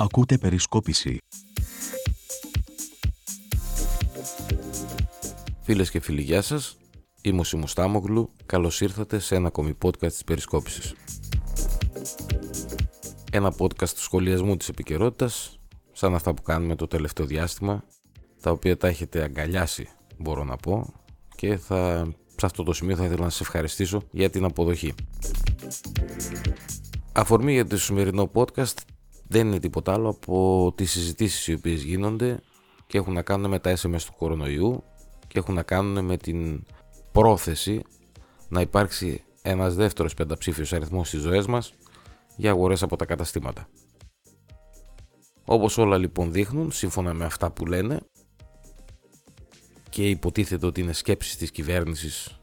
Ακούτε περισκόπηση. Φίλες και φίλοι, γεια σας. Είμαι ο Σίμος Τάμογλου. Καλώς ήρθατε σε ένα ακόμη podcast της περισκόπησης. Ένα podcast του σχολιασμού της επικαιρότητας, σαν αυτά που κάνουμε το τελευταίο διάστημα, τα οποία τα έχετε αγκαλιάσει, μπορώ να πω, και θα, σε αυτό το σημείο θα ήθελα να σας ευχαριστήσω για την αποδοχή. Αφορμή για το σημερινό podcast δεν είναι τίποτα άλλο από τις συζητήσεις οι οποίες γίνονται και έχουν να κάνουν με τα SMS του κορονοϊού και έχουν να κάνουν με την πρόθεση να υπάρξει ένας δεύτερος πενταψήφιος αριθμός στις ζωές μας για αγορές από τα καταστήματα. Όπως όλα λοιπόν δείχνουν, σύμφωνα με αυτά που λένε και υποτίθεται ότι είναι σκέψεις της κυβέρνησης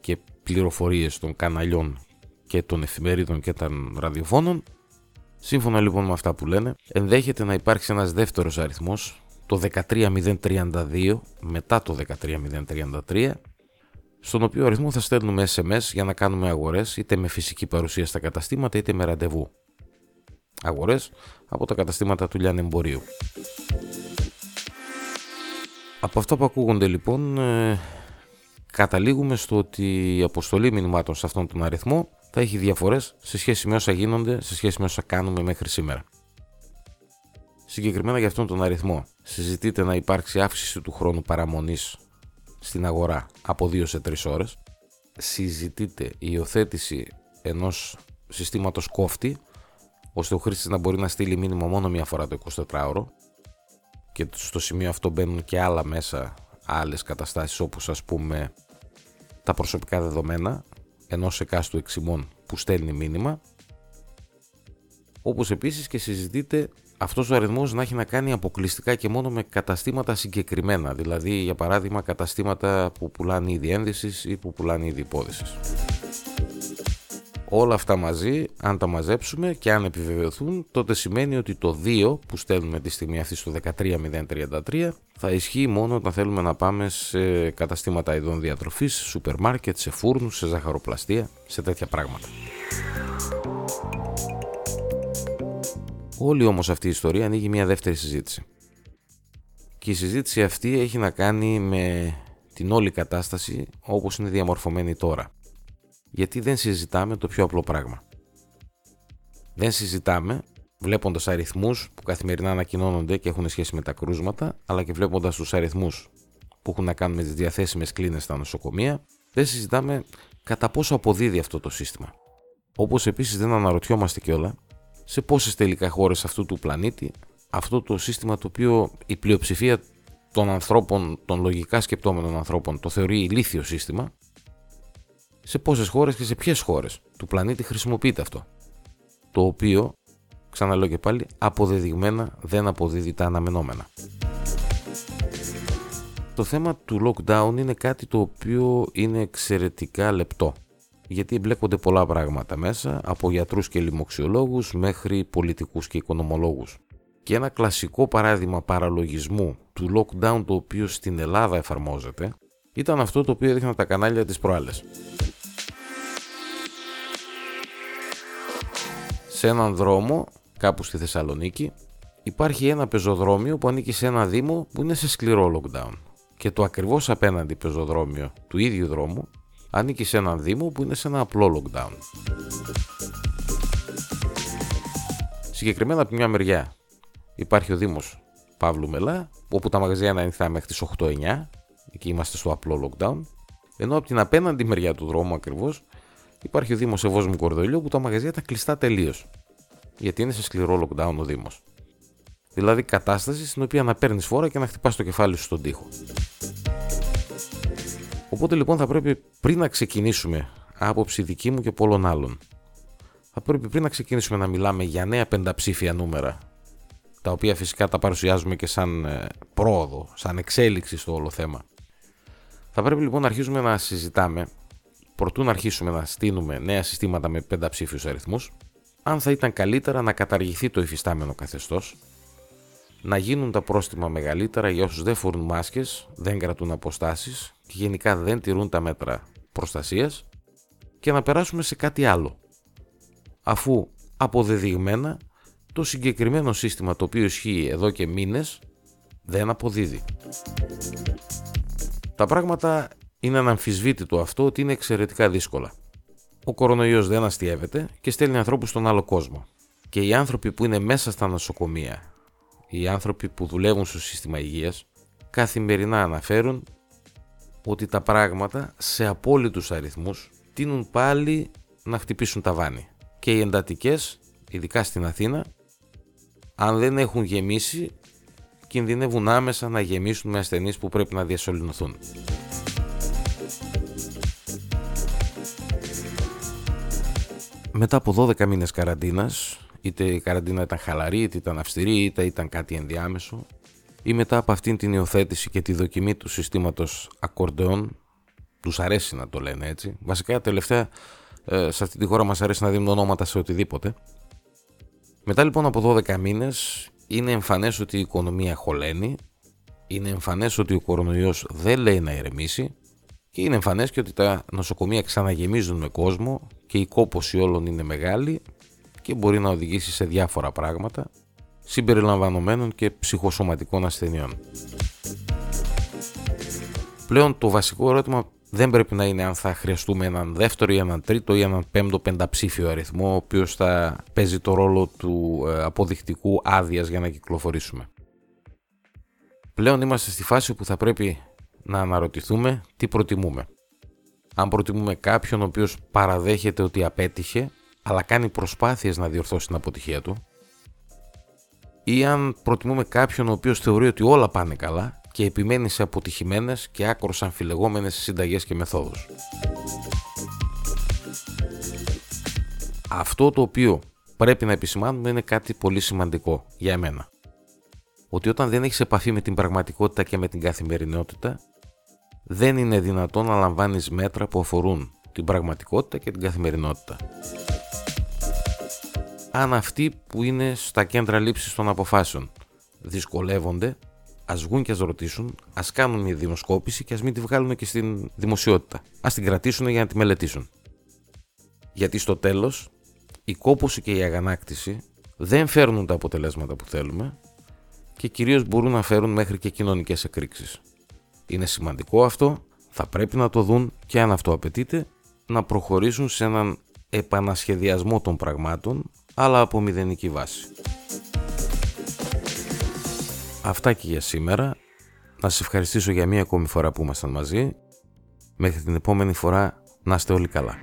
και πληροφορίες των καναλιών και των εφημερίδων και των ραδιοφώνων, σύμφωνα λοιπόν με αυτά που λένε, ενδέχεται να υπάρξει ένας δεύτερος αριθμός, το 13032, μετά το 13033, στον οποίο αριθμό θα στέλνουμε SMS για να κάνουμε αγορές είτε με φυσική παρουσία στα καταστήματα είτε με ραντεβού. Αγορές από τα καταστήματα του λιανεμπορίου. Από αυτά που ακούγονται λοιπόν ε, καταλήγουμε στο ότι η αποστολή μηνυμάτων σε αυτόν τον αριθμό θα έχει διαφορές σε σχέση με όσα γίνονται, σε σχέση με όσα κάνουμε μέχρι σήμερα. Συγκεκριμένα για αυτόν τον αριθμό συζητείται να υπάρξει αύξηση του χρόνου παραμονής στην αγορά από 2 σε 3 ώρες. Συζητείται η υιοθέτηση ενός συστήματος κόφτη ώστε ο χρήστης να μπορεί να στείλει μήνυμα μόνο μία φορά το 24ωρο και στο σημείο αυτό μπαίνουν και άλλα μέσα άλλες καταστάσεις όπως ας πούμε τα προσωπικά δεδομένα ενός εκάστου εξημών που στέλνει μήνυμα όπως επίσης και συζητείται αυτός ο αριθμός να έχει να κάνει αποκλειστικά και μόνο με καταστήματα συγκεκριμένα, δηλαδή για παράδειγμα καταστήματα που πουλάνε είδη ένδυσης ή που πουλάνε είδη υπόδεσης. Όλα αυτά μαζί, αν τα μαζέψουμε και αν επιβεβαιωθούν, τότε σημαίνει ότι το 2 που στέλνουμε τη στιγμή αυτή στο 13033 θα ισχύει μόνο όταν θέλουμε να πάμε σε καταστήματα ειδών διατροφής, σούπερ μάρκετ, σε φούρνους, σε ζαχαροπλαστεία, σε τέτοια πράγματα. Όλη όμως αυτή η ιστορία ανοίγει μια δεύτερη συζήτηση. Και η συζήτηση αυτή έχει να κάνει με την όλη κατάσταση όπως είναι διαμορφωμένη τώρα. Γιατί δεν συζητάμε το πιο απλό πράγμα. Δεν συζητάμε βλέποντας αριθμούς που καθημερινά ανακοινώνονται και έχουν σχέση με τα κρούσματα, αλλά και βλέποντας τους αριθμούς που έχουν να κάνουν με τις διαθέσιμες κλίνες στα νοσοκομεία, δεν συζητάμε κατά πόσο αποδίδει αυτό το σύστημα. Όπως επίσης δεν αναρωτιόμαστε κιόλα σε πόσες τελικά χώρες αυτού του πλανήτη αυτό το σύστημα το οποίο η πλειοψηφία των ανθρώπων, των λογικά σκεπτόμενων ανθρώπων το θεωρεί ηλίθιο σύστημα σε πόσες χώρες και σε ποιες χώρες του πλανήτη χρησιμοποιείται αυτό το οποίο, ξαναλέω και πάλι, αποδεδειγμένα δεν αποδίδει τα αναμενόμενα. Το θέμα του lockdown είναι κάτι το οποίο είναι εξαιρετικά λεπτό γιατί εμπλέκονται πολλά πράγματα μέσα, από γιατρούς και λοιμοξιολόγους μέχρι πολιτικούς και οικονομολόγους. Και ένα κλασικό παράδειγμα παραλογισμού του lockdown το οποίο στην Ελλάδα εφαρμόζεται ήταν αυτό το οποίο έδειχναν τα κανάλια της προάλλες. Σε έναν δρόμο, κάπου στη Θεσσαλονίκη, υπάρχει ένα πεζοδρόμιο που ανήκει σε ένα δήμο που είναι σε σκληρό lockdown. Και το ακριβώς απέναντι πεζοδρόμιο του ίδιου δρόμου ανήκει σε έναν Δήμο που είναι σε ένα απλό lockdown. Συγκεκριμένα από μια μεριά υπάρχει ο Δήμος Παύλου Μελά, όπου τα μαγαζιά είναι ανοιχτά μέχρι τις 8-9, εκεί είμαστε στο απλό lockdown, ενώ από την απέναντι μεριά του δρόμου ακριβώς υπάρχει ο Δήμος Ευόσμου Κορδελιού, που τα μαγαζιά τα κλειστά τελείως. Γιατί είναι σε σκληρό lockdown ο Δήμος. Δηλαδή κατάσταση στην οποία να παίρνεις φόρα και να χτυπάς το κεφάλι σου στον τοίχο. Οπότε λοιπόν θα πρέπει πριν να ξεκινήσουμε, άποψη δική μου και πολλών άλλων, θα πρέπει πριν να ξεκινήσουμε να μιλάμε για νέα πενταψήφια νούμερα, τα οποία φυσικά τα παρουσιάζουμε και σαν ε, πρόοδο, σαν εξέλιξη στο όλο θέμα. Θα πρέπει λοιπόν να αρχίσουμε να συζητάμε, προτού να αρχίσουμε να στείλουμε νέα συστήματα με πενταψήφιους αριθμούς, αν θα ήταν καλύτερα να καταργηθεί το υφιστάμενο καθεστώς, να γίνουν τα πρόστιμα μεγαλύτερα για όσους δεν φορούν μάσκες, δεν κρατούν αποστάσεις και γενικά δεν τηρούν τα μέτρα προστασίας και να περάσουμε σε κάτι άλλο. Αφού αποδεδειγμένα το συγκεκριμένο σύστημα το οποίο ισχύει εδώ και μήνες δεν αποδίδει. Τα πράγματα είναι αναμφισβήτητο αυτό ότι είναι εξαιρετικά δύσκολα. Ο κορονοϊός δεν αστείευεται και στέλνει ανθρώπους στον άλλο κόσμο. Και οι άνθρωποι που είναι μέσα στα νοσοκομεία, οι άνθρωποι που δουλεύουν στο σύστημα υγείας, καθημερινά αναφέρουν ότι τα πράγματα σε απόλυτους αριθμούς τείνουν πάλι να χτυπήσουν τα βάνη. Και οι εντατικές, ειδικά στην Αθήνα, αν δεν έχουν γεμίσει, κινδυνεύουν άμεσα να γεμίσουν με ασθενείς που πρέπει να διασωληνωθούν. Μετά από 12 μήνες καραντίνας, είτε η καραντίνα ήταν χαλαρή, είτε ήταν αυστηρή, είτε ήταν κάτι ενδιάμεσο, ή μετά από αυτήν την υιοθέτηση και τη δοκιμή του συστήματος ακορντεών, τους αρέσει να το λένε έτσι. Βασικά τελευταία ε, σε αυτή τη χώρα μας αρέσει να δίνουν ονόματα σε οτιδήποτε. Μετά λοιπόν από 12 μήνες είναι εμφανές ότι η οικονομία χωλαίνει, είναι εμφανές ότι ο κορονοϊός δεν λέει να ηρεμήσει και είναι εμφανές και ότι τα νοσοκομεία ξαναγεμίζουν με κόσμο και η κόπωση όλων είναι μεγάλη και μπορεί να οδηγήσει σε διάφορα πράγματα συμπεριλαμβανομένων και ψυχοσωματικών ασθενειών. Πλέον το βασικό ερώτημα δεν πρέπει να είναι αν θα χρειαστούμε έναν δεύτερο ή έναν τρίτο ή έναν πέμπτο πενταψήφιο αριθμό ο οποίος θα παίζει το ρόλο του ε, αποδεικτικού άδειας για να κυκλοφορήσουμε. Πλέον είμαστε στη φάση που θα πρέπει να αναρωτηθούμε τι προτιμούμε. Αν προτιμούμε κάποιον ο οποίος παραδέχεται ότι απέτυχε αλλά κάνει προσπάθειες να διορθώσει την αποτυχία του ή αν προτιμούμε κάποιον ο οποίος θεωρεί ότι όλα πάνε καλά και επιμένει σε αποτυχημένες και άκρως αμφιλεγόμενες συνταγές και μεθόδους. Αυτό το οποίο πρέπει να επισημάνουμε είναι κάτι πολύ σημαντικό για εμένα. Ότι όταν δεν έχεις επαφή με την πραγματικότητα και με την καθημερινότητα, δεν είναι δυνατόν να λαμβάνεις μέτρα που αφορούν την πραγματικότητα και την καθημερινότητα αν αυτοί που είναι στα κέντρα λήψης των αποφάσεων δυσκολεύονται, ας βγουν και ας ρωτήσουν, ας κάνουν μια δημοσκόπηση και ας μην τη βγάλουν και στην δημοσιότητα. Α την κρατήσουν για να τη μελετήσουν. Γιατί στο τέλος, η κόπωση και η αγανάκτηση δεν φέρνουν τα αποτελέσματα που θέλουμε και κυρίως μπορούν να φέρουν μέχρι και κοινωνικές εκρήξεις. Είναι σημαντικό αυτό, θα πρέπει να το δουν και αν αυτό απαιτείται, να προχωρήσουν σε έναν επανασχεδιασμό των πραγμάτων αλλά από μηδενική βάση. Αυτά και για σήμερα. Να σας ευχαριστήσω για μία ακόμη φορά που ήμασταν μαζί. Μέχρι την επόμενη φορά να είστε όλοι καλά.